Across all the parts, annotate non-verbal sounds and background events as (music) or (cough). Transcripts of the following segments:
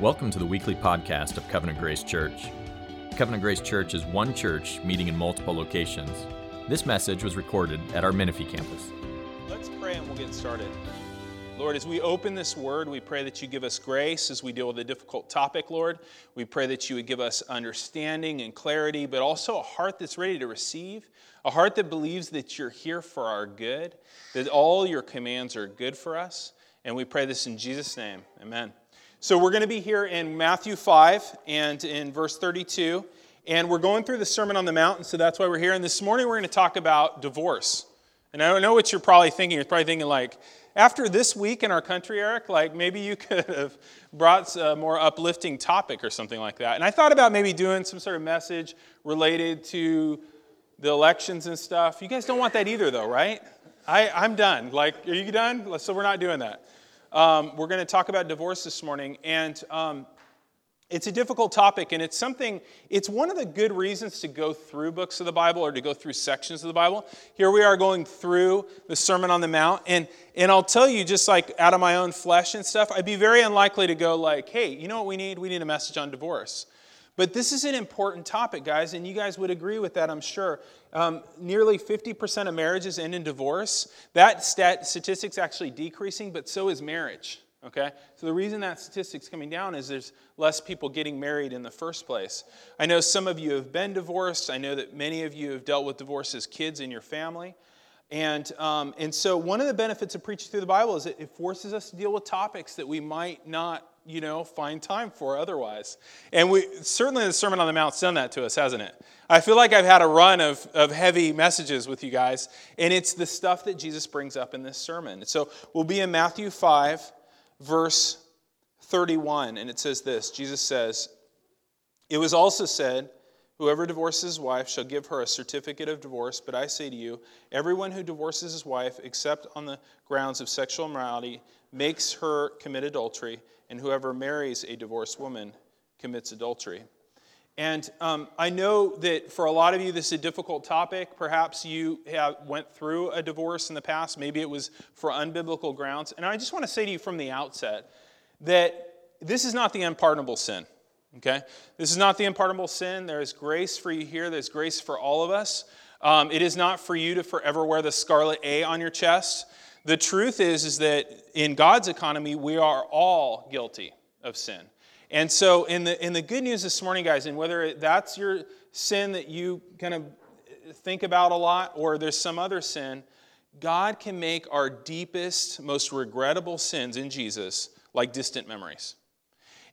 Welcome to the weekly podcast of Covenant Grace Church. Covenant Grace Church is one church meeting in multiple locations. This message was recorded at our Menifee campus. Let's pray and we'll get started. Lord, as we open this word, we pray that you give us grace as we deal with a difficult topic, Lord. We pray that you would give us understanding and clarity, but also a heart that's ready to receive, a heart that believes that you're here for our good, that all your commands are good for us. And we pray this in Jesus' name. Amen. So we're going to be here in Matthew 5 and in verse 32. And we're going through the Sermon on the Mount, and so that's why we're here. And this morning we're going to talk about divorce. And I don't know what you're probably thinking. You're probably thinking, like, after this week in our country, Erick, like maybe you (laughs) could have brought a more uplifting topic or something like that. And I thought about maybe doing some sort of message related to the elections and stuff. You guys don't want that either, though, right? I, I'm done. Like, are you done? So we're not doing that. Um, we're going to talk about divorce this morning, and um, it's a difficult topic, and it's something, it's one of the good reasons to go through books of the Bible or to go through sections of the Bible. Here we are going through the Sermon on the Mount, and, and I'll tell you, just like out of my own flesh and stuff, I'd be very unlikely to go, like, hey, you know what we need? We need a message on divorce. But this is an important topic, guys, and you guys would agree with that, I'm sure. Um, nearly 50% of marriages end in divorce. That stat, statistic's actually decreasing, but so is marriage. Okay? So the reason that statistic's coming down is there's less people getting married in the first place. I know some of you have been divorced. I know that many of you have dealt with divorce as kids in your family. And, um, and so one of the benefits of preaching through the Bible is it forces us to deal with topics that we might not you know, find time for otherwise. And we certainly the Sermon on the Mount's done that to us, hasn't it? I feel like I've had a run of, of heavy messages with you guys, and it's the stuff that Jesus brings up in this sermon. So we'll be in Matthew 5, verse 31, and it says this Jesus says, It was also said, Whoever divorces his wife shall give her a certificate of divorce, but I say to you, everyone who divorces his wife, except on the grounds of sexual immorality, makes her commit adultery and whoever marries a divorced woman commits adultery. And um, I know that for a lot of you, this is a difficult topic. Perhaps you have went through a divorce in the past. Maybe it was for unbiblical grounds. And I just want to say to you from the outset that this is not the unpardonable sin. Okay? This is not the unpardonable sin. There is grace for you here, there's grace for all of us. Um, it is not for you to forever wear the scarlet A on your chest. The truth is, is that in God's economy, we are all guilty of sin. And so, in the, in the good news this morning, guys, and whether that's your sin that you kind of think about a lot or there's some other sin, God can make our deepest, most regrettable sins in Jesus like distant memories.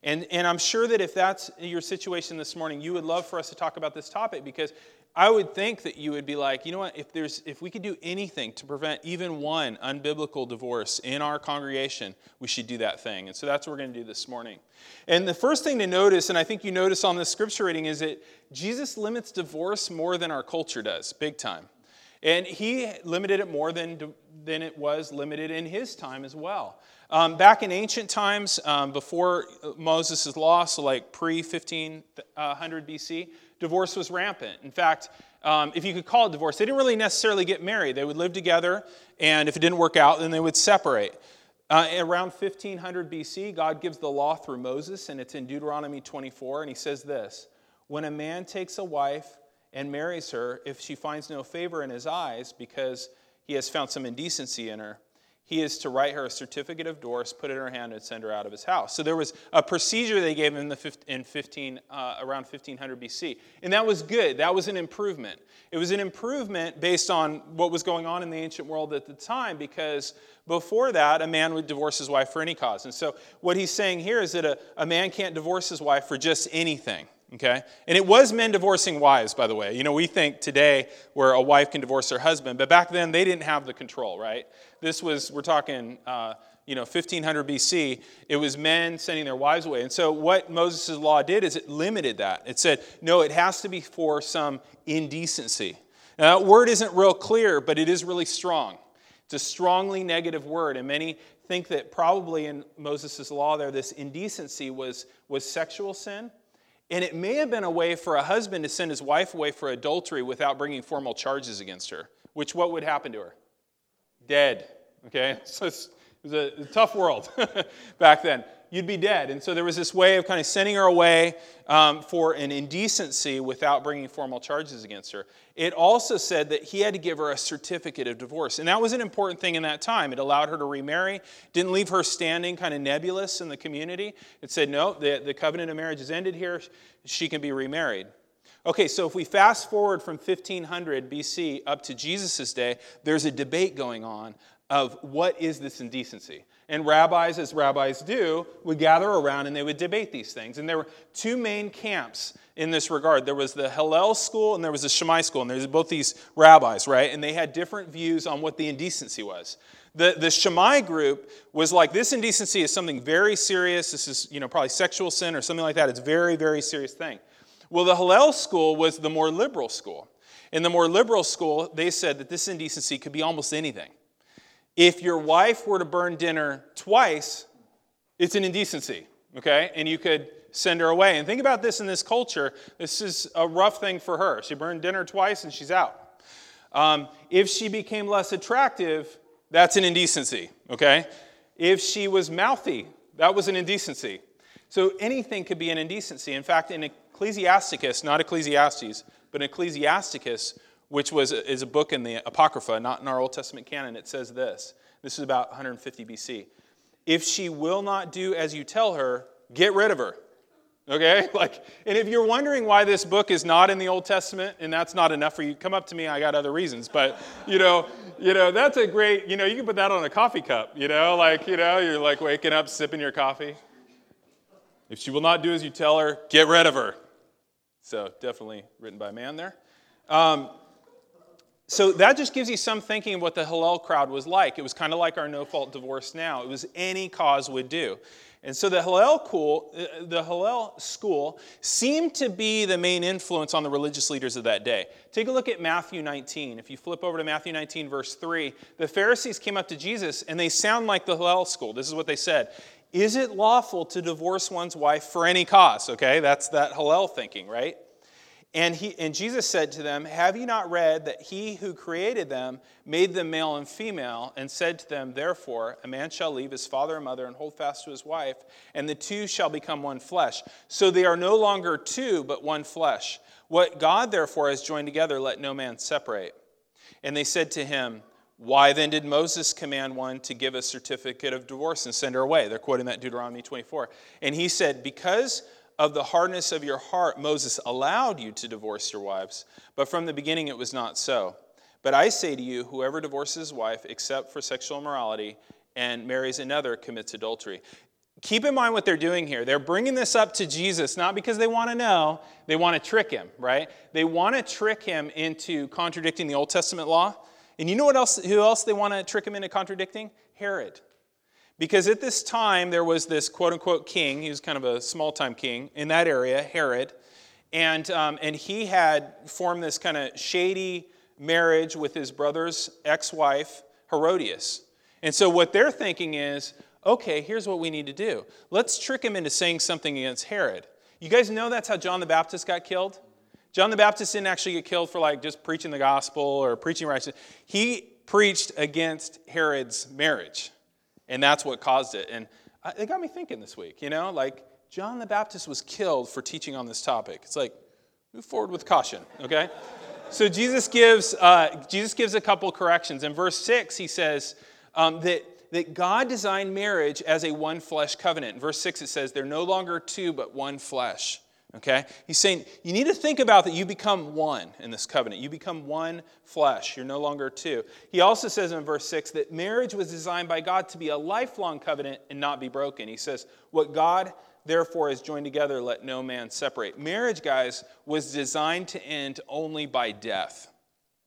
And, and I'm sure that if that's your situation this morning, you would love for us to talk about this topic because I would think that you would be like, you know what, if, there's, if we could do anything to prevent even one unbiblical divorce in our congregation, we should do that thing. And so that's what we're going to do this morning. And the first thing to notice, and I think you notice on this scripture reading, is that Jesus limits divorce more than our culture does, big time. And he limited it more than, than it was limited in his time as well. Um, back in ancient times, um, before Moses' law, so like pre 1500 BC, divorce was rampant. In fact, um, if you could call it divorce, they didn't really necessarily get married. They would live together, and if it didn't work out, then they would separate. Uh, around 1500 BC, God gives the law through Moses, and it's in Deuteronomy 24, and he says this When a man takes a wife and marries her, if she finds no favor in his eyes because he has found some indecency in her, he is to write her a certificate of divorce, put it in her hand, and send her out of his house. So there was a procedure they gave him in, the, in 15, uh, around 1500 BC. And that was good. That was an improvement. It was an improvement based on what was going on in the ancient world at the time because before that, a man would divorce his wife for any cause. And so what he's saying here is that a, a man can't divorce his wife for just anything okay? And it was men divorcing wives, by the way. You know, we think today where a wife can divorce her husband, but back then they didn't have the control, right? This was, we're talking, uh, you know, 1500 BC. It was men sending their wives away. And so what Moses' law did is it limited that. It said, no, it has to be for some indecency. Now, that word isn't real clear, but it is really strong. It's a strongly negative word, and many think that probably in Moses' law there, this indecency was, was sexual sin and it may have been a way for a husband to send his wife away for adultery without bringing formal charges against her, which what would happen to her? Dead. Okay? (laughs) So it's, was a tough world (laughs) back then. You'd be dead. And so there was this way of kind of sending her away um, for an indecency without bringing formal charges against her. It also said that he had to give her a certificate of divorce. And that was an important thing in that time. It allowed her to remarry, didn't leave her standing kind of nebulous in the community. It said, no, the, the covenant of marriage is ended here. She can be remarried. Okay, so if we fast forward from 1500 BC up to Jesus' day, there's a debate going on of what is this indecency. And rabbis, as rabbis do, would gather around and they would debate these things. And there were two main camps in this regard. There was the Hillel school and there was the Shammai school. And there's both these rabbis, right? And they had different views on what the indecency was. The, the Shammai group was like, this indecency is something very serious. This is, you know, probably sexual sin or something like that. It's very, very serious thing. Well, the Hillel school was the more liberal school. In the more liberal school, they said that this indecency could be almost anything. If your wife were to burn dinner twice, it's an indecency, okay? And you could send her away. And think about this in this culture. This is a rough thing for her. She burned dinner twice and she's out. Um, if she became less attractive, that's an indecency, okay? If she was mouthy, that was an indecency. So anything could be an indecency. In fact, in Ecclesiasticus, not Ecclesiastes, but Ecclesiasticus, which was, is a book in the Apocrypha, not in our Old Testament canon, it says this. This is about 150 BC. If she will not do as you tell her, get rid of her. Okay? (laughs) Like, and if you're wondering why this book is not in the Old Testament, and that's not enough for you, come up to me, I got other reasons. But, you know, you know, that's a great, you know, you can put that on a coffee cup, you know, like, you know, you're like waking up, sipping your coffee. If she will not do as you tell her, get rid of her. So, definitely written by a man there. Um, so that just gives you some thinking of what the Hillel crowd was like. It was kind of like our no fault divorce now. It was any cause would do. And so the Hillel, cool, uh, the Hillel school seemed to be the main influence on the religious leaders of that day. Take a look at Matthew 19. If you flip over to Matthew 19, verse 3, the Pharisees came up to Jesus and they sound like the Hillel school. This is what they said Is it lawful to divorce one's wife for any cause? Okay, that's that Hillel thinking, right? And, he, and Jesus said to them, Have you not read that he who created them made them male and female, and said to them, Therefore, a man shall leave his father and mother and hold fast to his wife, and the two shall become one flesh. So they are no longer two, but one flesh. What God therefore has joined together, let no man separate. And they said to him, Why then did Moses command one to give a certificate of divorce and send her away? They're quoting that Deuteronomy 24. And he said, Because of the hardness of your heart, Moses allowed you to divorce your wives, but from the beginning it was not so. But I say to you, whoever divorces his wife except for sexual immorality and marries another commits adultery. Keep in mind what they're doing here. They're bringing this up to Jesus not because they want to know, they want to trick him, right? They want to trick him into contradicting the Old Testament law. And you know what else who else they want to trick him into contradicting? Herod. Because at this time, there was this quote unquote king, he was kind of a small time king in that area, Herod, and, um, and he had formed this kind of shady marriage with his brother's ex wife, Herodias. And so what they're thinking is okay, here's what we need to do. Let's trick him into saying something against Herod. You guys know that's how John the Baptist got killed? John the Baptist didn't actually get killed for like just preaching the gospel or preaching righteousness. He preached against Herod's marriage. And that's what caused it. And it got me thinking this week, you know, like John the Baptist was killed for teaching on this topic. It's like, move forward with caution, okay? so Jesus gives, uh, Jesus gives a couple corrections. In verse 6, he says um, that, that God designed marriage as a one flesh covenant. In verse 6, it says, they're no longer two, but one flesh. Okay? He's saying you need to think about that you become one in this covenant. You become one flesh. You're no longer two. He also says in verse 6 that marriage was designed by God to be a lifelong covenant and not be broken. He says, What God therefore has joined together, let no man separate. Marriage, guys, was designed to end only by death.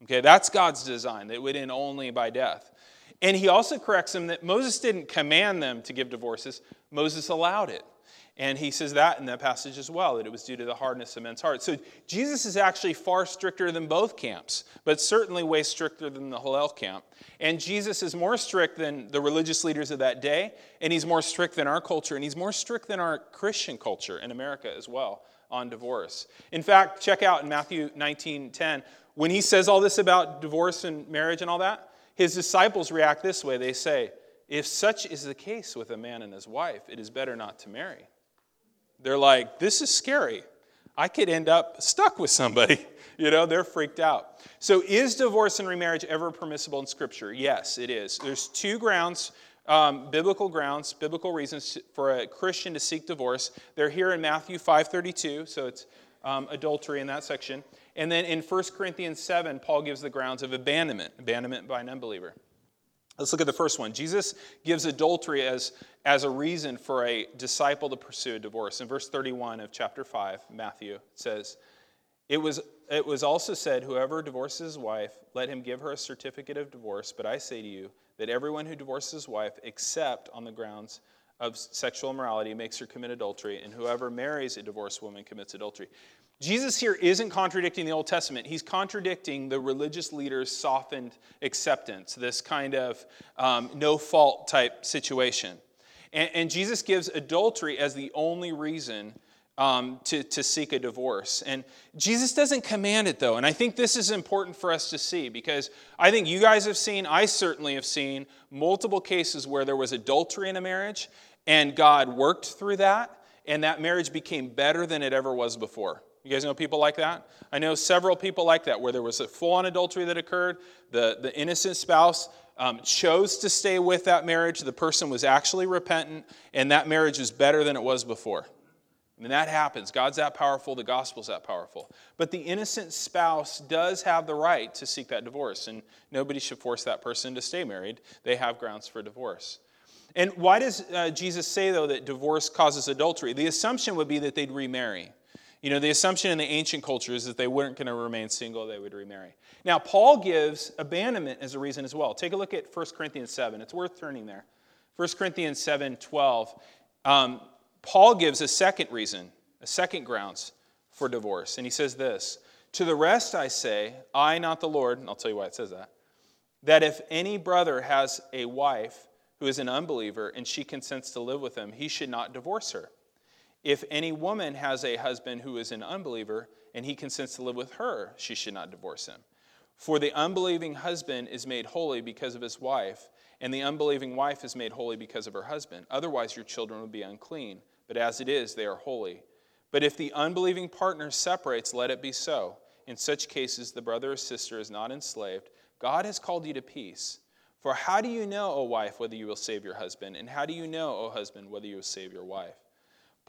Okay, that's God's design. That it would end only by death. And he also corrects them that Moses didn't command them to give divorces, Moses allowed it. And he says that in that passage as well, that it was due to the hardness of men's hearts. So Jesus is actually far stricter than both camps, but certainly way stricter than the Hillel camp. And Jesus is more strict than the religious leaders of that day, and he's more strict than our culture, and he's more strict than our Christian culture in America as well on divorce. In fact, check out in Matthew 19 10, when he says all this about divorce and marriage and all that, his disciples react this way. They say, if such is the case with a man and his wife, it is better not to marry. They're like, this is scary. I could end up stuck with somebody. (laughs) You know, they're freaked out. So, is divorce and remarriage ever permissible in Scripture? Yes, it is. There's two grounds, um, biblical grounds, biblical reasons for a Christian to seek divorce. They're here in Matthew 5:32, so it's um, adultery in that section. And then in 1 Corinthians 7, Paul gives the grounds of abandonment, abandonment by an unbeliever. Let's look at the first one. Jesus gives adultery as, as a reason for a disciple to pursue a divorce. In verse 31 of chapter 5, Matthew, says, it was, it was also said, Whoever divorces his wife, let him give her a certificate of divorce. But I say to you that everyone who divorces his wife, except on the grounds of sexual immorality, makes her commit adultery, and whoever marries a divorced woman commits adultery. Jesus here isn't contradicting the Old Testament. He's contradicting the religious leaders' softened acceptance, this kind of um, no fault type situation. And, and, Jesus gives adultery as the only reason um, to, to seek a divorce. And Jesus doesn't command it, though. And I think this is important for us to see because I think you guys have seen, I certainly have seen, multiple cases where there was adultery in a marriage and God worked through that, and that marriage became better than it ever was before. You guys know people like that? I know several people like that where there was a full on adultery that occurred. The, the innocent spouse um, chose to stay with that marriage. The person was actually repentant, and that marriage is better than it was before. I mean, that happens. God's that powerful, the gospel's that powerful. But the innocent spouse does have the right to seek that divorce, and nobody should force that person to stay married. They have grounds for divorce. And why does uh, Jesus say, though, that divorce causes adultery? The assumption would be that they'd remarry. You know, the assumption in the ancient culture is that they weren't going to remain single, they would remarry. Now, Paul gives abandonment as a reason as well. Take a look at 1 Corinthians 7. It's worth turning there. 1 Corinthians 7 12. Um, Paul gives a second reason, a second grounds for divorce. And he says this To the rest I say, I, not the Lord, and I'll tell you why it says that, that if any brother has a wife who is an unbeliever and she consents to live with him, he should not divorce her. If any woman has a husband who is an unbeliever and he consents to live with her, she should not divorce him. For the unbelieving husband is made holy because of his wife, and the unbelieving wife is made holy because of her husband. Otherwise, your children would be unclean, but as it is, they are holy. But if the unbelieving partner separates, let it be so. In such cases, the brother or sister is not enslaved. God has called you to peace. For how do you know, O wife, whether you will save your husband? And how do you know, O husband, whether you will save your wife?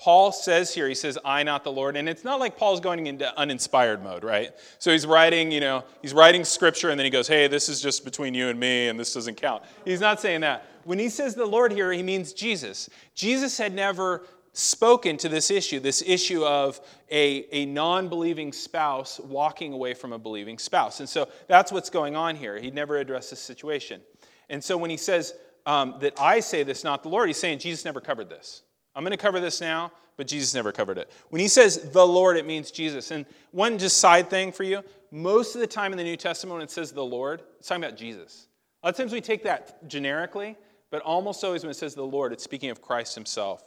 Paul says here, he says, I, not the Lord. And it's not like Paul's going into uninspired mode, right? So he's writing, you know, he's writing scripture and then he goes, hey, this is just between you and me and this doesn't count. He's not saying that. When he says the Lord here, he means Jesus. Jesus had never spoken to this issue, this issue of a, a non believing spouse walking away from a believing spouse. And so that's what's going on here. He never addressed this situation. And so when he says um, that I say this, not the Lord, he's saying Jesus never covered this. I'm going to cover this now, but Jesus never covered it. When he says the Lord, it means Jesus. And one just side thing for you most of the time in the New Testament, when it says the Lord, it's talking about Jesus. A lot of times we take that generically, but almost always when it says the Lord, it's speaking of Christ himself.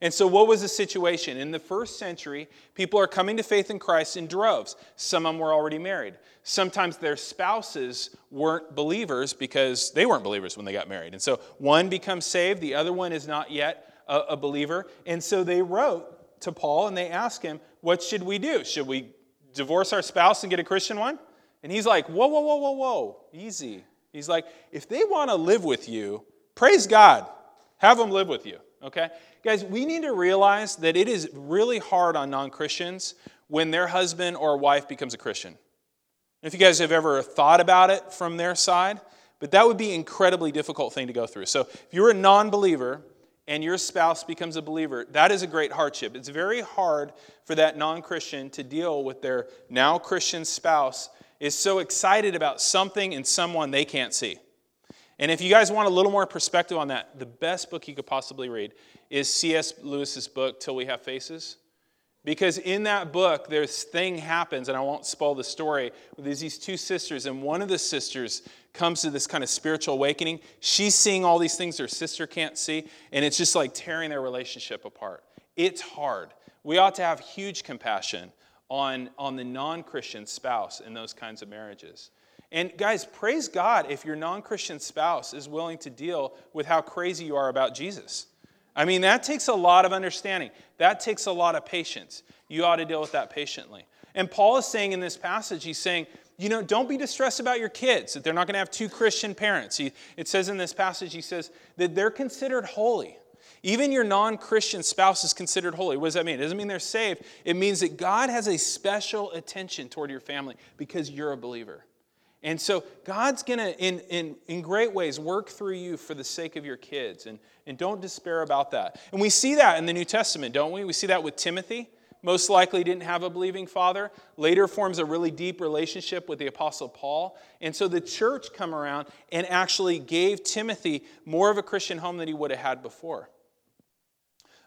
And so, what was the situation? In the first century, people are coming to faith in Christ in droves. Some of them were already married. Sometimes their spouses weren't believers because they weren't believers when they got married. And so, one becomes saved, the other one is not yet a, a believer. And so they wrote to Paul and they asked him, What should we do? Should we divorce our spouse and get a Christian one? And he's like, Whoa, whoa, whoa, whoa, whoa, easy. He's like, If they want to live with you, praise God, have them live with you, okay? Guys, we need to realize that it is really hard on non Christians when their husband or wife becomes a Christian. If you guys have ever thought about it from their side, but that would be an incredibly difficult thing to go through. So if you're a non believer and your spouse becomes a believer, that is a great hardship. It's very hard for that non Christian to deal with their now Christian spouse is so excited about something and someone they can't see. And if you guys want a little more perspective on that, the best book you could possibly read is C.S. Lewis's book, Till We Have Faces. Because in that book, this thing happens, and I won't spoil the story. There's these two sisters, and one of the sisters comes to this kind of spiritual awakening. She's seeing all these things her sister can't see, and it's just like tearing their relationship apart. It's hard. We ought to have huge compassion on, on the non Christian spouse in those kinds of marriages. And guys, praise God if your non Christian spouse is willing to deal with how crazy you are about Jesus. I mean, that takes a lot of understanding, that takes a lot of patience. You ought to deal with that patiently. And Paul is saying in this passage, he's saying, you know, don't be distressed about your kids, that they're not going to have two Christian parents. He, it says in this passage, he says that they're considered holy. Even your non Christian spouse is considered holy. What does that mean? It doesn't mean they're saved. It means that God has a special attention toward your family because you're a believer. And so God's going to, in, in, in great ways, work through you for the sake of your kids. And, and don't despair about that. And we see that in the New Testament, don't we? We see that with Timothy. Most likely didn't have a believing father. Later forms a really deep relationship with the Apostle Paul. And so the church come around and actually gave Timothy more of a Christian home than he would have had before.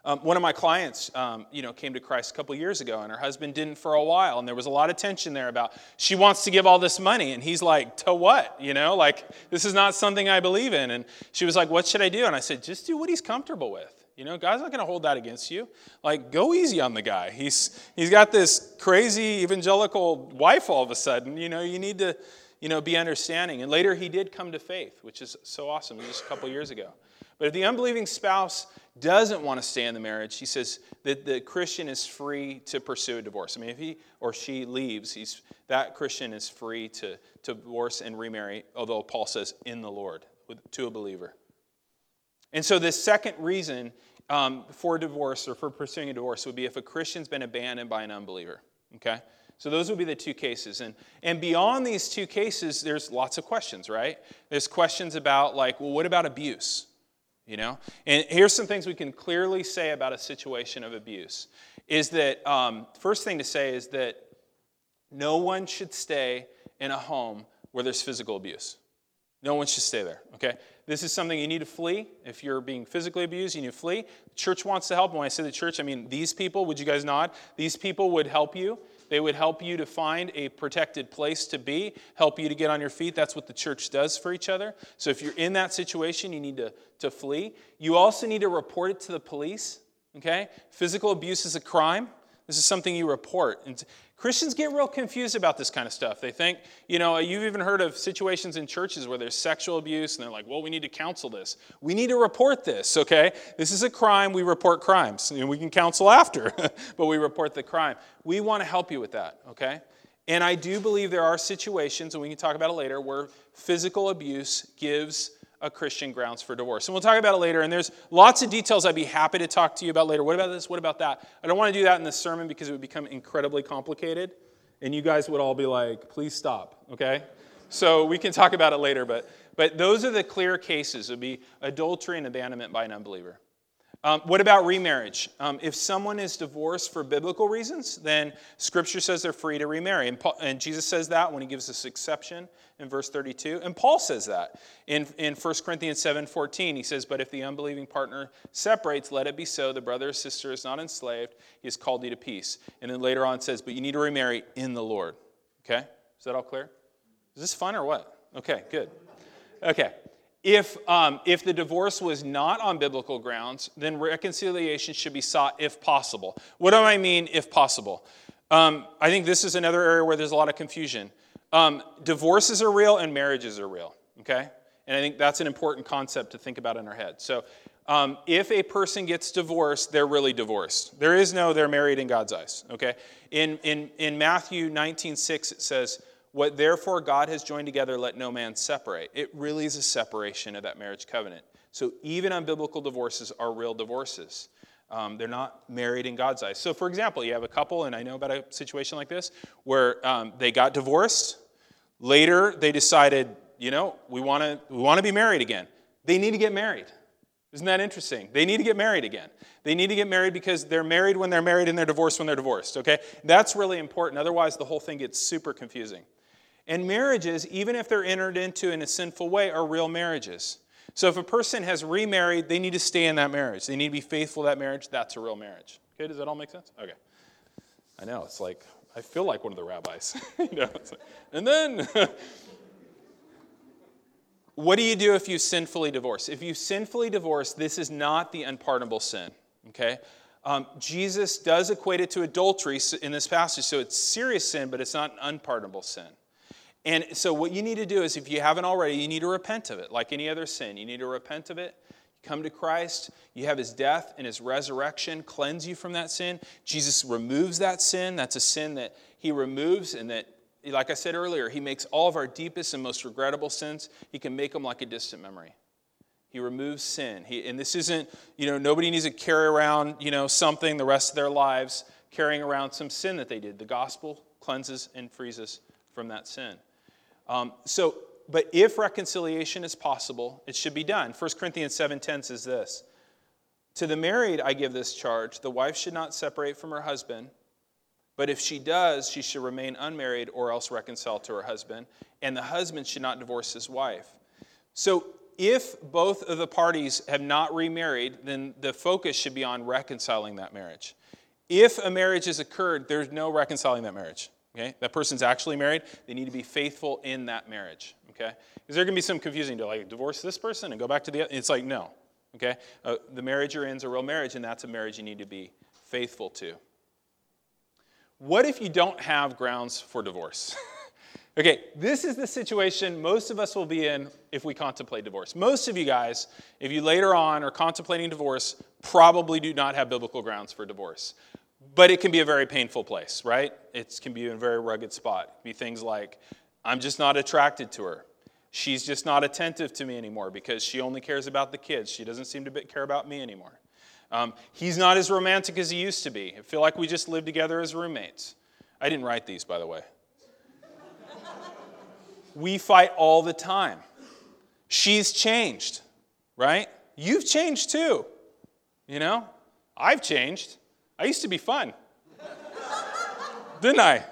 Um, one of my clients, um, you know, came to Christ a couple years ago, and her husband didn't for a while, and there was a lot of tension there about she wants to give all this money, and he's like, "To what? You know, like this is not something I believe in." And she was like, "What should I do?" And I said, "Just do what he's comfortable with." You know, God's not going to hold that against you. Like, go easy on the guy. He's he's got this crazy evangelical wife all of a sudden. You know, you need to, you know, be understanding. And later he did come to faith, which is so awesome. Just a couple years ago. But if the unbelieving spouse doesn't want to stay in the marriage, he says that the Christian is free to pursue a divorce. I mean, if he or she leaves, he's, that Christian is free to, to divorce and remarry, although Paul says in the Lord to a believer. And so, this second reason um, for divorce or for pursuing a divorce would be if a Christian's been abandoned by an unbeliever. Okay? So those would be the two cases. And, and beyond these two cases, there's lots of questions, right? There's questions about, like, well, what about abuse? you know and here's some things we can clearly say about a situation of abuse is that um, first thing to say is that no one should stay in a home where there's physical abuse no one should stay there okay this is something you need to flee if you're being physically abused you need to flee the church wants to help when i say the church i mean these people would you guys nod these people would help you they would help you to find a protected place to be, help you to get on your feet. That's what the church does for each other. So if you're in that situation, you need to, to flee. You also need to report it to the police, okay? Physical abuse is a crime. This is something you report. And Christians get real confused about this kind of stuff. They think, you know, you've even heard of situations in churches where there's sexual abuse, and they're like, well, we need to counsel this. We need to report this, okay? This is a crime. We report crimes. And we can counsel after, (laughs) but we report the crime. We want to help you with that, okay? And I do believe there are situations, and we can talk about it later, where physical abuse gives a Christian grounds for divorce. And we'll talk about it later. And there's lots of details I'd be happy to talk to you about later. What about this? What about that? I don't want to do that in this sermon because it would become incredibly complicated. And you guys would all be like, please stop, okay? So we can talk about it later. But, but those are the clear cases. It would be adultery and abandonment by an unbeliever. Um, what about remarriage? Um, if someone is divorced for biblical reasons, then Scripture says they're free to remarry. And, Paul, and, Jesus says that when he gives this exception in verse 32. And Paul says that in, in 1 Corinthians 7 14. He says, But if the unbelieving partner separates, let it be so. The brother or sister is not enslaved. He has called you to peace. And then later on says, But you need to remarry in the Lord. Okay? Is that all clear? Is this fun or what? Okay, good. Okay. If, um, if the divorce was not on biblical grounds, then reconciliation should be sought if possible. What do I mean, if possible? Um, I think this is another area where there's a lot of confusion. Um, divorces are real and marriages are real, okay? And I think that's an important concept to think about in our head. So, um, if a person gets divorced, they're really divorced. There is no they're married in God's eyes, okay? In, in, in Matthew 19 6, it says, what therefore God has joined together, let no man separate. It really is a separation of that marriage covenant. So even unbiblical divorces are real divorces. Um, they're not married in God's eyes. So, for example, you have a couple, and I know about a situation like this, where um, they got divorced. Later, they decided, you know, we want to we want to be married again. They need to get married. Isn't that interesting? They need to get married again. They need to get married because they're married when they're married and they're divorced when they're divorced. Okay, that's really important. Otherwise, the whole thing gets super confusing. And marriages, even if they're entered into in a sinful way, are real marriages. So if a person has remarried, they need to stay in that marriage. They need to be faithful to that marriage. That's a real marriage. Okay, does that all make sense? Okay. I know, it's like, I feel like one of the rabbis. (laughs) you know, like, and then, (laughs) what do you do if you sinfully divorce? If you sinfully divorce, this is not the unpardonable sin. Okay? Um, Jesus does equate it to adultery in this passage, so it's serious sin, but it's not an unpardonable sin. And so, what you need to do is, if you haven't already, you need to repent of it, like any other sin. You need to repent of it. You Come to Christ. You have his death and his resurrection cleanse you from that sin. Jesus removes that sin. That's a sin that he removes, and that, like I said earlier, he makes all of our deepest and most regrettable sins, he can make them like a distant memory. He removes sin. He, and this isn't, you know, nobody needs to carry around, you know, something the rest of their lives, carrying around some sin that they did. The gospel cleanses and frees us from that sin. Um, so, but if reconciliation is possible, it should be done. 1 Corinthians 7:10 says this: "To the married I give this charge: the wife should not separate from her husband, but if she does, she should remain unmarried or else reconcile to her husband, and the husband should not divorce his wife." So, if both of the parties have not remarried, then the focus should be on reconciling that marriage. If a marriage has occurred, there's no reconciling that marriage. Okay? That person's actually married. They need to be faithful in that marriage. Okay? Because there can be some confusing to like divorce this person and go back to the. other. It's like no. Okay? Uh, the marriage you're in is a real marriage, and that's a marriage you need to be faithful to. What if you don't have grounds for divorce? (laughs) okay, this is the situation most of us will be in if we contemplate divorce. Most of you guys, if you later on are contemplating divorce, probably do not have biblical grounds for divorce. But it can be a very painful place, right? It can be a very rugged spot. be things like, I'm just not attracted to her. She's just not attentive to me anymore because she only cares about the kids. She doesn't seem to care about me anymore. Um, he's not as romantic as he used to be. I feel like we just live together as roommates. I didn't write these, by the way. (laughs) we fight all the time. She's changed, right? You've changed too. You know, I've changed. I used to be fun. Didn't I?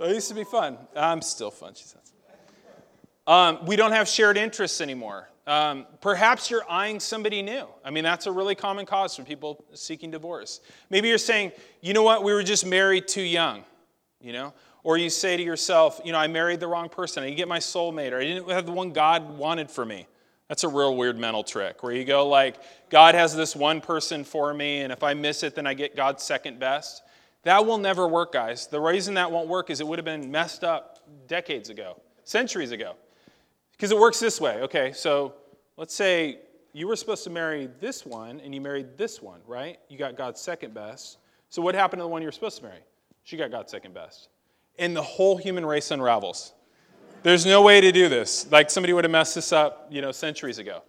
I used to be fun. I'm still fun, she says. Um, we don't have shared interests anymore. Um, perhaps you're eyeing somebody new. I mean, that's a really common cause for people seeking divorce. Maybe you're saying, you know what, we were just married too young, you know? Or you say to yourself, you know, I married the wrong person. I didn't get my soulmate, or I didn't have the one God wanted for me. That's a real weird mental trick where you go like, God has this one person for me, and if I miss it, then I get God's second best. That will never work, guys. The reason that won't work is it would have been messed up decades ago, centuries ago. Because it works this way. Okay, so let's say you were supposed to marry this one and you married this one, right? You got God's second best. So what happened to the one you were supposed to marry? She got God's second best. And the whole human race unravels. There's no way to do this. Like somebody would have messed this up, you know, centuries ago.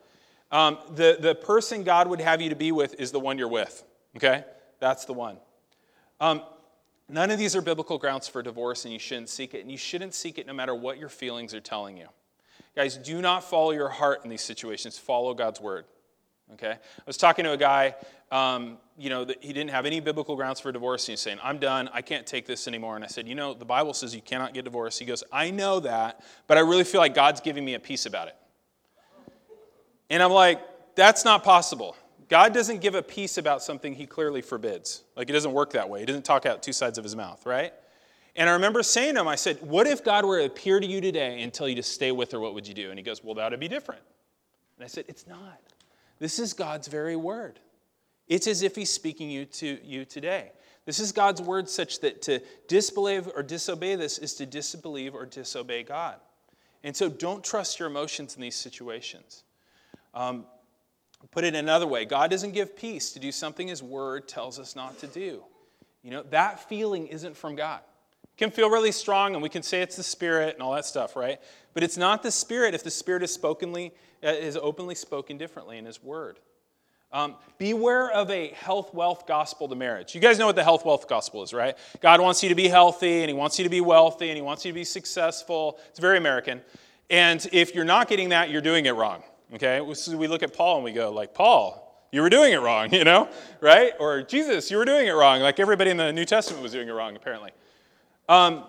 Um, the, the person God would have you to be with is the one you're with, okay? That's the one. Um, none of these are biblical grounds for divorce, and you shouldn't seek it. And you shouldn't seek it no matter what your feelings are telling you. Guys, do not follow your heart in these situations, follow God's word. Okay? I was talking to a guy, um, you know, he didn't have any biblical grounds for divorce. And he's saying, I'm done. I can't take this anymore. And I said, You know, the Bible says you cannot get divorced. He goes, I know that, but I really feel like God's giving me a peace about it. And I'm like, That's not possible. God doesn't give a peace about something he clearly forbids. Like, it doesn't work that way. He doesn't talk out two sides of his mouth, right? And I remember saying to him, I said, What if God were to appear to you today and tell you to stay with her? What would you do? And he goes, Well, that would be different. And I said, It's not. This is God's very word. It's as if He's speaking you to you today. This is God's word, such that to disbelieve or disobey this is to disbelieve or disobey God. And so don't trust your emotions in these situations. Um, put it another way God doesn't give peace to do something His word tells us not to do. You know, that feeling isn't from God. It can feel really strong, and we can say it's the Spirit and all that stuff, right? But it's not the Spirit if the Spirit is spokenly is openly spoken differently in his word. Um, beware of a health wealth gospel to marriage. You guys know what the health wealth gospel is, right? God wants you to be healthy and he wants you to be wealthy and he wants you to be successful. It's very American. And if you're not getting that, you're doing it wrong. Okay? So we look at Paul and we go, like, Paul, you were doing it wrong, (laughs) you know? Right? Or Jesus, you were doing it wrong. Like everybody in the New Testament was doing it wrong, apparently. Um,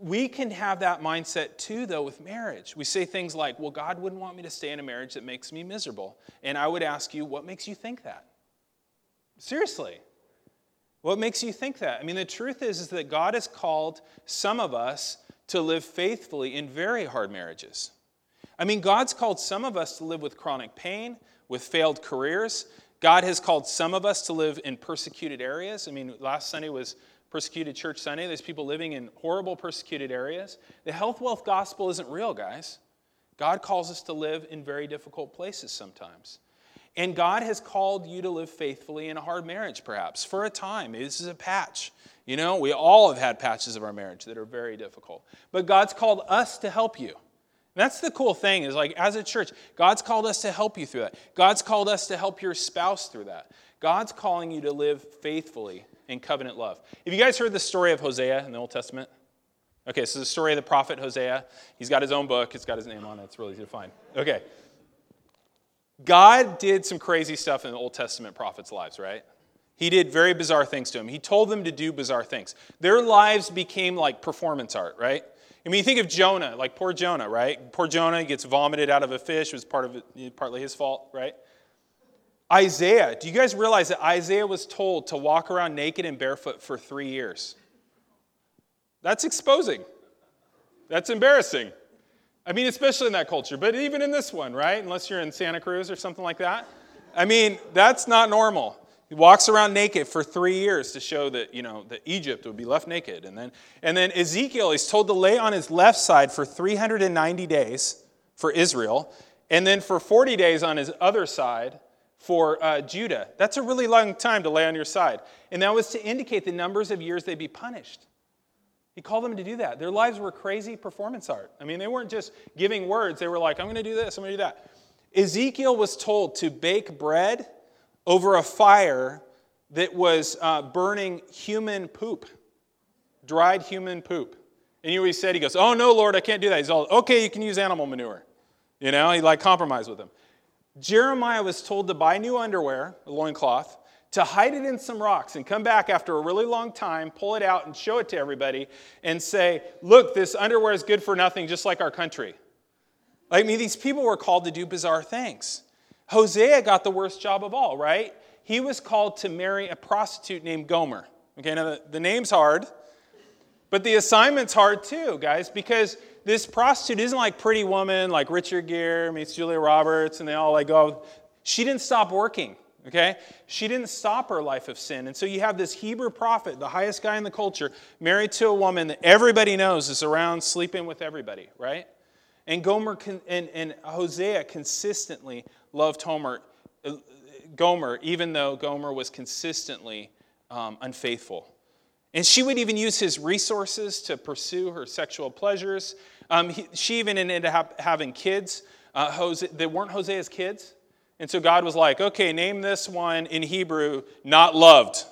we can have that mindset too, though, with marriage. We say things like, well, God wouldn't want me to stay in a marriage that makes me miserable. And I would ask you, what makes you think that? Seriously. What makes you think that? I mean, the truth is, is that God has called some of us to live faithfully in very hard marriages. I mean, God's called some of us to live with chronic pain, with failed careers. God has called some of us to live in persecuted areas. I mean, last Sunday was persecuted church Sunday. There's people living in horrible persecuted areas. The health wealth gospel isn't real, guys. God calls us to live in very difficult places sometimes. And God has called you to live faithfully in a hard marriage, perhaps, for a time. This is a patch. You know, we all have had patches of our marriage that are very difficult. But God's called us to help you. that's the cool thing is like as a church, God's called us to help you through that. God's called us to help your spouse through that. God's calling you to live faithfully in covenant love. Have you guys heard the story of Hosea in the Old Testament? Okay, so the story of the prophet Hosea. He's got his own book, it's got his name on it, it's really easy to find. Okay. God did some crazy stuff in the Old Testament prophets' lives, right? He did very bizarre things to them. He told them to do bizarre things. Their lives became like performance art, right? I mean, you think of Jonah, like poor Jonah, right? Poor Jonah gets vomited out of a fish, it was part of partly his fault, right? Isaiah, do you guys realize that Isaiah was told to walk around naked and barefoot for three years? That's exposing. That's embarrassing. I mean, especially in that culture, but even in this one, right? Unless you're in Santa Cruz or something like that. I mean, that's not normal. He walks around naked for three years to show that, you know, that Egypt would be left naked. And then, and then Ezekiel is told to lay on his left side for 390 days for Israel, and then for 40 days on his other side for uh, Judah. That's a really long time to lay on your side. And that was to indicate the numbers of years they'd be punished. He called them to do that. Their lives were crazy performance art. I mean, they weren't just giving words, they were like, I'm going to do this, I'm going to do that. Ezekiel was told to bake bread over a fire that was uh, burning human poop, dried human poop. And he said? He goes, Oh, no, Lord, I can't do that. He's all, Okay, you can use animal manure. You know, he like compromised with them. Jeremiah was told to buy new underwear, a loincloth, to hide it in some rocks and come back after a really long time, pull it out and show it to everybody and say, Look, this underwear is good for nothing, just like our country. I mean, these people were called to do bizarre things. Hosea got the worst job of all, right? He was called to marry a prostitute named Gomer. Okay, now the, the name's hard, but the assignment's hard too, guys, because this prostitute isn't like Pretty Woman, like Richard Gere meets Julia Roberts, and they all like go. She didn't stop working okay? She didn't stop her life of sin. And so you have this Hebrew prophet, the highest guy in the culture, married to a woman that everybody knows is around sleeping with everybody, right? And Gomer and, and Hosea consistently loved Homer, uh, Gomer, even though Gomer was consistently um, unfaithful. And she would even use his resources to pursue her sexual pleasures. Um, he, she even ended up having kids uh, Hosea, that weren't Hosea's kids. And so God was like, okay, name this one in Hebrew, not loved.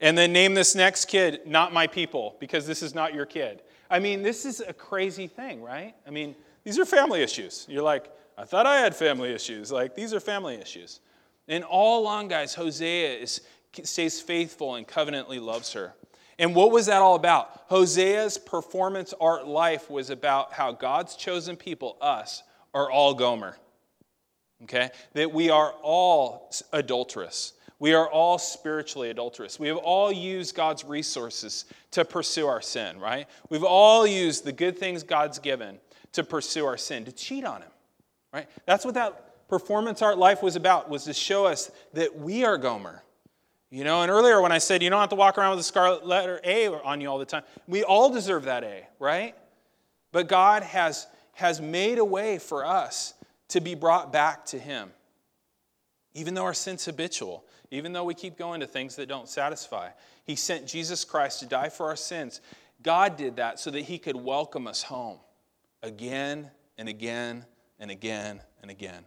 And then name this next kid, not my people, because this is not your kid. I mean, this is a crazy thing, right? I mean, these are family issues. You're like, I thought I had family issues. Like, these are family issues. And all along, guys, Hosea is, stays faithful and covenantly loves her. And what was that all about? Hosea's performance art life was about how God's chosen people, us, are all Gomer okay? That we are all adulterous. We are all spiritually adulterous. We have all used God's resources to pursue our sin, right? We've all used the good things God's given to pursue our sin, to cheat on Him, right? That's what that performance art life was about, was to show us that we are Gomer. You know, and earlier when I said you don't have to walk around with a scarlet letter A on you all the time, we all deserve that A, right? But God has, has made a way for us to be brought back to Him. Even though our sin's habitual, even though we keep going to things that don't satisfy, He sent Jesus Christ to die for our sins. God did that so that He could welcome us home again and again and again and again.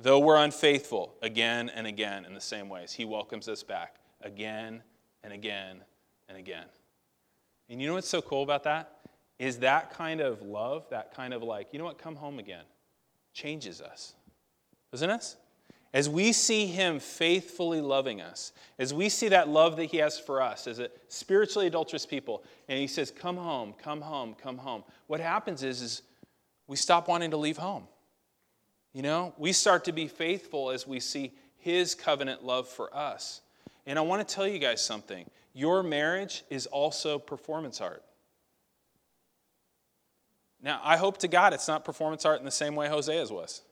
Though we're unfaithful again and again in the same ways, He welcomes us back again and again and again. And you know what's so cool about that? Is that kind of love, that kind of like, you know what, come home again changes us, doesn't it? As we see Him faithfully loving us, as we see that love that He has for us as a spiritually adulterous people, and He says, Come home, come home, come home. What happens is, is we stop wanting to leave home. You know, we start to be faithful as we see His covenant love for us. And I want to tell you guys something your marriage is also performance art. Now, I hope to God it's not performance art in the same way Hosea's was,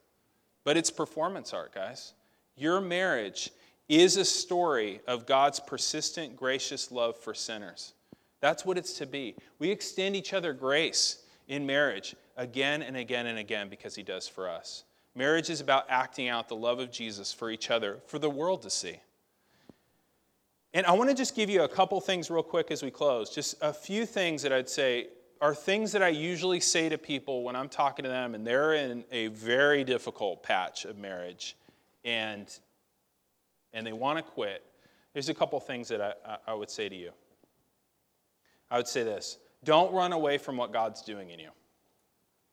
but it's performance art, guys. Your marriage is a story of God's persistent, gracious love for sinners. That's what it's to be. We extend each other grace in marriage again and again and again because He does for us. Marriage is about acting out the love of Jesus for each other, for the world to see. And I want to just give you a couple things real quick as we close. Just a few things that I'd say are things that I usually say to people when I'm talking to them and they're in a very difficult patch of marriage and, and they want to quit. There's a couple things that I, I would say to you. I would say this don't run away from what God's doing in you.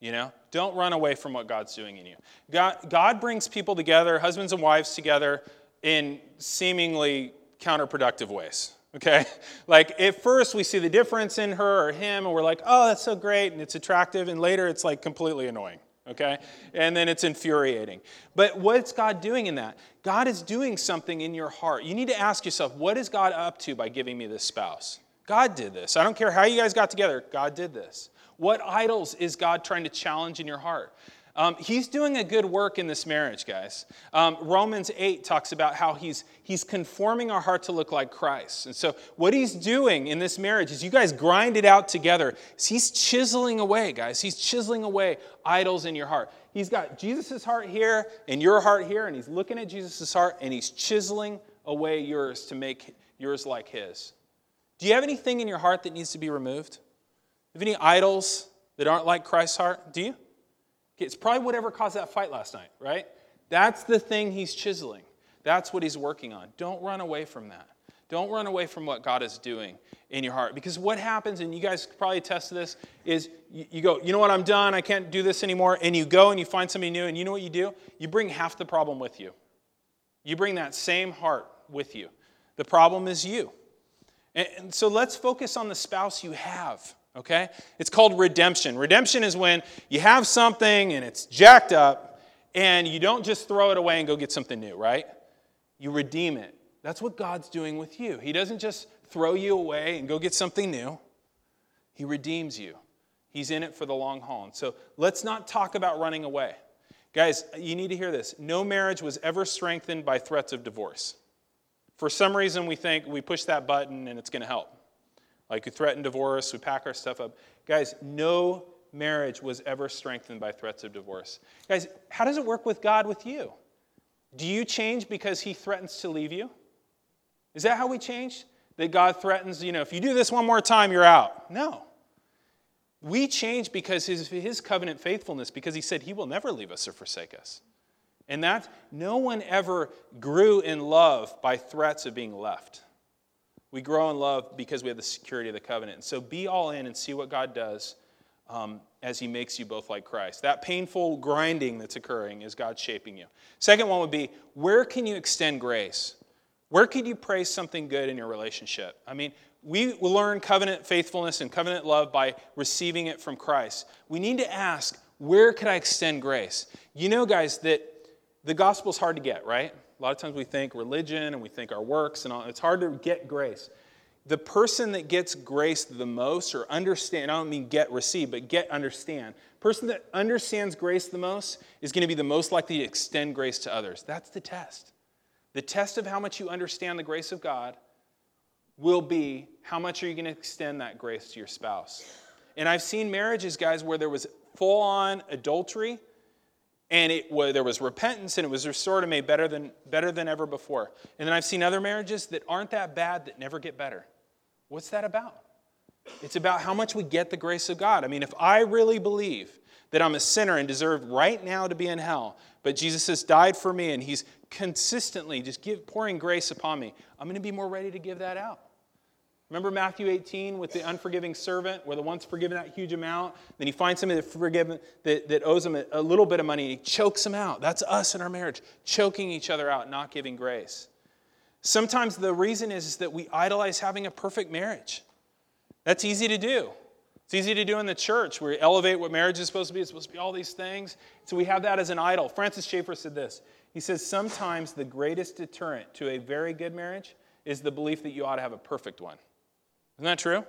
You know, don't run away from what God's doing in you. God, God brings people together, husbands and wives together, in seemingly counterproductive ways. (laughs) Okay? Like, at first, we see the difference in her or him, and we're like, oh, that's so great, and it's attractive, and later it's like completely annoying. Okay? And then it's infuriating. But what's God doing in that? God is doing something in your heart. You need to ask yourself, what is God up to by giving me this spouse? God did this. I don't care how you guys got together, God did this. What idols is God trying to challenge in your heart? Um, he's doing a good work in this marriage, guys. Um, Romans 8 talks about how he's, he's conforming our heart to look like Christ. And so, what he's doing in this marriage is you guys grind it out together. He's chiseling away, guys. He's chiseling away idols in your heart. He's got Jesus' heart here and your heart here, and he's looking at Jesus' heart and he's chiseling away yours to make yours like his. Do you have anything in your heart that needs to be removed? Have any idols that aren't like Christ's heart? Do you? It's probably whatever caused that fight last night, right? That's the thing he's chiseling. That's what he's working on. Don't run away from that. Don't run away from what God is doing in your heart. Because what happens, and you guys probably attest to this, is you, go, you know what, I'm done, I can't do this anymore. And you go and you find somebody new, and you know what you do? You bring half the problem with you. You bring that same heart with you. The problem is you. And so let's focus on the spouse you have okay? It's called redemption. Redemption is when you have something and it's jacked up and you don't just throw it away and go get something new, right? You redeem it. That's what God's doing with you. He doesn't just throw you away and go get something new, He redeems you. He's in it for the long haul. And so let's not talk about running away. Guys, you need to hear this. No marriage was ever strengthened by threats of divorce. For some reason, we think we push that button and it's going to help. Like we threaten divorce, we pack our stuff up. Guys, no marriage was ever strengthened by threats of divorce. Guys, how does it work with God with you? Do you change because he threatens to leave you? Is that how we change? That God threatens, you know, if you do this one more time, you're out. No. We change because his, his covenant faithfulness, because he said he will never leave us or forsake us. And that no one ever grew in love by threats of being left. We grow in love because we have the security of the covenant. And so be all in and see what God does um, as He makes you both like Christ. That painful grinding that's occurring is God shaping you. Second one would be where can you extend grace? Where could you praise something good in your relationship? I mean, we learn covenant faithfulness and covenant love by receiving it from Christ. We need to ask, where could I extend grace? You know, guys, that the gospel's hard to get, right? A lot of times we think religion and we think our works and all. It's hard to get grace. The person that gets grace the most, or understand, I don't mean get receive, but get understand. Person that understands grace the most is going to be the most likely to extend grace to others. That's the test. The test of how much you understand the grace of God will be how much are you going to extend that grace to your spouse. And I've seen marriages, guys, where there was full on adultery and it was, there was repentance and it was restored and made better than, better than ever before. And then I've seen other marriages that aren't that bad that never get better. What's that about? It's about how much we get the grace of God. I mean, if I really believe that I'm a sinner and deserve right now to be in hell, but Jesus has died for me and he's consistently just give, pouring grace upon me, I'm going to be more ready to give that out. Remember Matthew 18 with the unforgiving servant, where the one's forgiven that huge amount, then he finds somebody that, forgiven, that, that owes him a, a little bit of money, and he chokes him out. That's us in our marriage, choking each other out, not giving grace. Sometimes the reason is, is that we idolize having a perfect marriage. That's easy to do. It's easy to do in the church. where We elevate what marriage is supposed to be. It's supposed to be all these things. So we have that as an idol. Francis Schaeffer said this. He says, Sometimes the greatest deterrent to a very good marriage is the belief that you ought to have a perfect one. Isn't that true?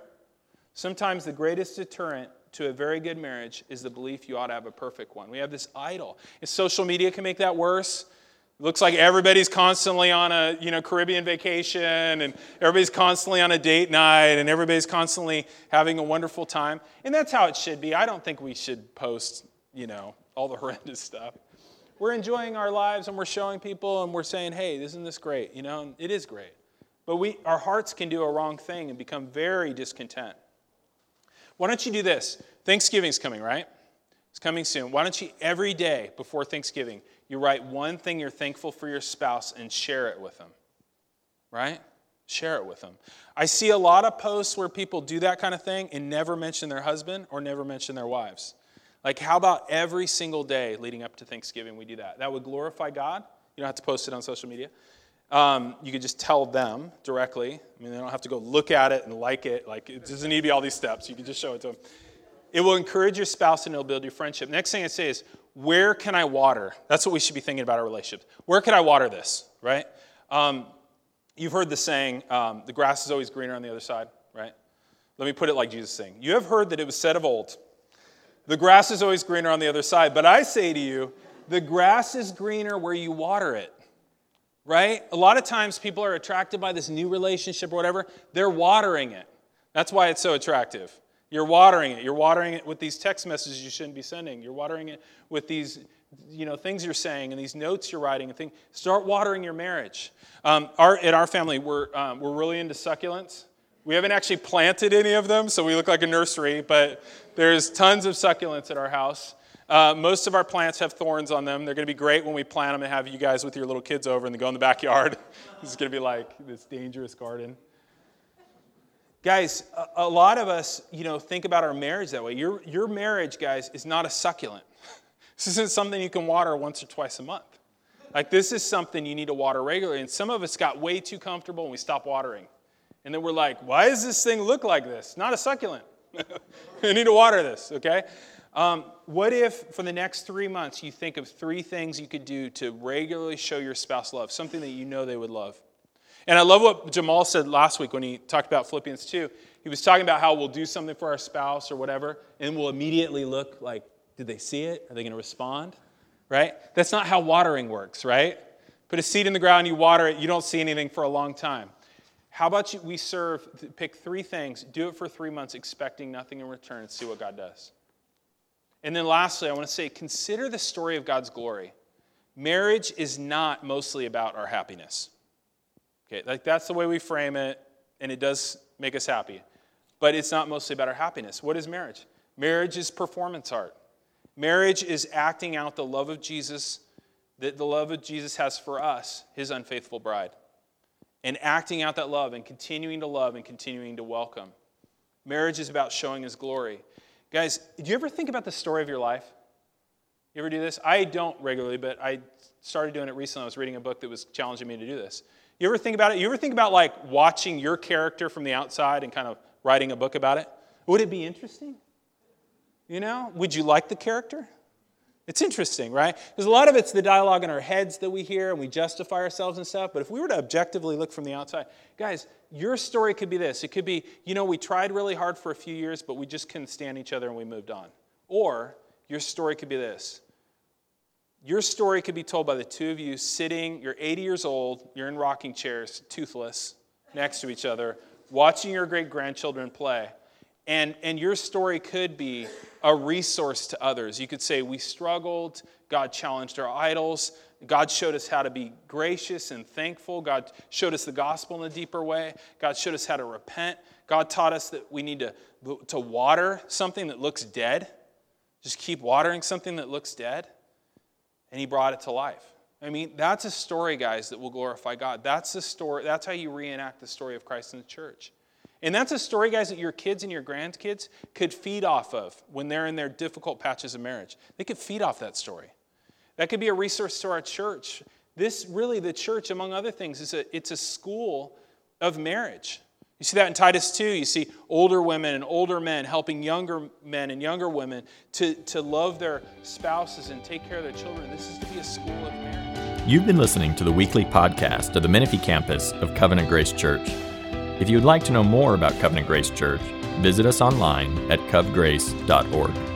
Sometimes the greatest deterrent to a very good marriage is the belief you ought to have a perfect one. We have this idol. Social media can make that worse, It looks like everybody's constantly on a you know Caribbean vacation and everybody's constantly on a date night and everybody's constantly having a wonderful time. And that's how it should be. I don't think we should post, you know, all the (laughs) horrendous stuff. We're enjoying our lives and we're showing people and we're saying, hey, isn't this great? You know, it is great. But we, our hearts can do a wrong thing and become very discontent. Why don't you do this? Thanksgiving's coming, right? It's coming soon. Why don't you, every day before Thanksgiving, you write one thing you're thankful for your spouse and share it with them? Right? Share it with them. I see a lot of posts where people do that kind of thing and never mention their husband or never mention their wives. Like, how about every single day leading up to Thanksgiving we do that? That would glorify God. You don't have to post it on social media. Um, you could just tell them directly. I mean, they don't have to go look at it and like it. Like, it doesn't need to be all these steps. You can just show it to them. It will encourage your spouse and it'll build your friendship. Next thing I say is, where can I water? That's what we should be thinking about our relationships. Where can I water this, right? Um, you've heard the saying, um, the grass is always greener on the other side, right? Let me put it like Jesus saying. You have heard that it was said of old, the grass is always greener on the other side. But I say to you, the grass is greener where you water it. Right? A lot of times people are attracted by this new relationship or whatever, they're watering it. That's why it's so attractive. You're watering it. You're watering it with these text messages you shouldn't be sending. You're watering it with these you know things you're saying and these notes you're writing and things. Start watering your marriage. Um, our, in our family, we're, um, we're really into succulents. We haven't actually planted any of them, so we look like a nursery, but there's tons of succulents at our house. Uh, most of our plants have thorns on them. They're going to be great when we plant them and have you guys with your little kids over and they go in the backyard. (laughs) this is going to be like this dangerous garden. Guys, a, a, lot of us, you know, think about our marriage that way. Your, your marriage, guys, is not a succulent. (laughs) This isn't something you can water once or twice a month. Like, this is something you need to water regularly. And some of us got way too comfortable and we stopped watering. And then we're like, why does this thing look like this? Not a succulent. (laughs) I need to water this, okay? Um, what if for the next three months you think of three things you could do to regularly show your spouse love, something that you know they would love? And I love what Jamal said last week when he talked about Philippians 2. He was talking about how we'll do something for our spouse or whatever, and we'll immediately look like, did they see it? Are they going to respond? Right? That's not how watering works, right? Put a seed in the ground, you water it, you don't see anything for a long time. How about you, we serve, pick three things, do it for three months, expecting nothing in return, and see what God does. And then lastly, I want to say consider the story of God's glory. Marriage is not mostly about our happiness. Okay, like that's the way we frame it, and it does make us happy. But it's not mostly about our happiness. What is marriage? Marriage is performance art. Marriage is acting out the love of Jesus that the love of Jesus has for us, his unfaithful bride and acting out that love and continuing to love and continuing to welcome. Marriage is about showing his glory. Guys, do you ever think about the story of your life? You ever do this? I don't regularly, but I started doing it recently. I was reading a book that was challenging me to do this. You ever think about it? You ever think about like watching your character from the outside and kind of writing a book about it? Would it be interesting? You know, would you like the character? It's interesting, right? Because a lot of it's the dialogue in our heads that we hear and we justify ourselves and stuff. But if we were to objectively look from the outside, guys, your story could be this. It could be, you know, we tried really hard for a few years, but we just couldn't stand each other and we moved on. Or your story could be this. Your story could be told by the two of you sitting, you're 80 years old, you're in rocking chairs, toothless, next to each other, watching your great grandchildren play. And, and your story could be a resource to others. You could say, We struggled, God challenged our idols, God showed us how to be gracious and thankful, God showed us the gospel in a deeper way, God showed us how to repent, God taught us that we need to, to water something that looks dead. Just keep watering something that looks dead. And He brought it to life. I mean, that's a story, guys, that will glorify God. That's the story, that's how you reenact the story of Christ in the church. And that's a story, guys, that your kids and your grandkids could feed off of when they're in their difficult patches of marriage. They could feed off that story. That could be a resource to our church. This really, the church, among other things, is a, it's a school of marriage. You see that in Titus 2. You see older women and older men helping younger men and younger women to, to love their spouses and take care of their children. This is to be a school of marriage. You've been listening to the weekly podcast of the Menifee campus of Covenant Grace Church. If you would like to know more about Covenant Grace Church, visit us online at covgrace.org.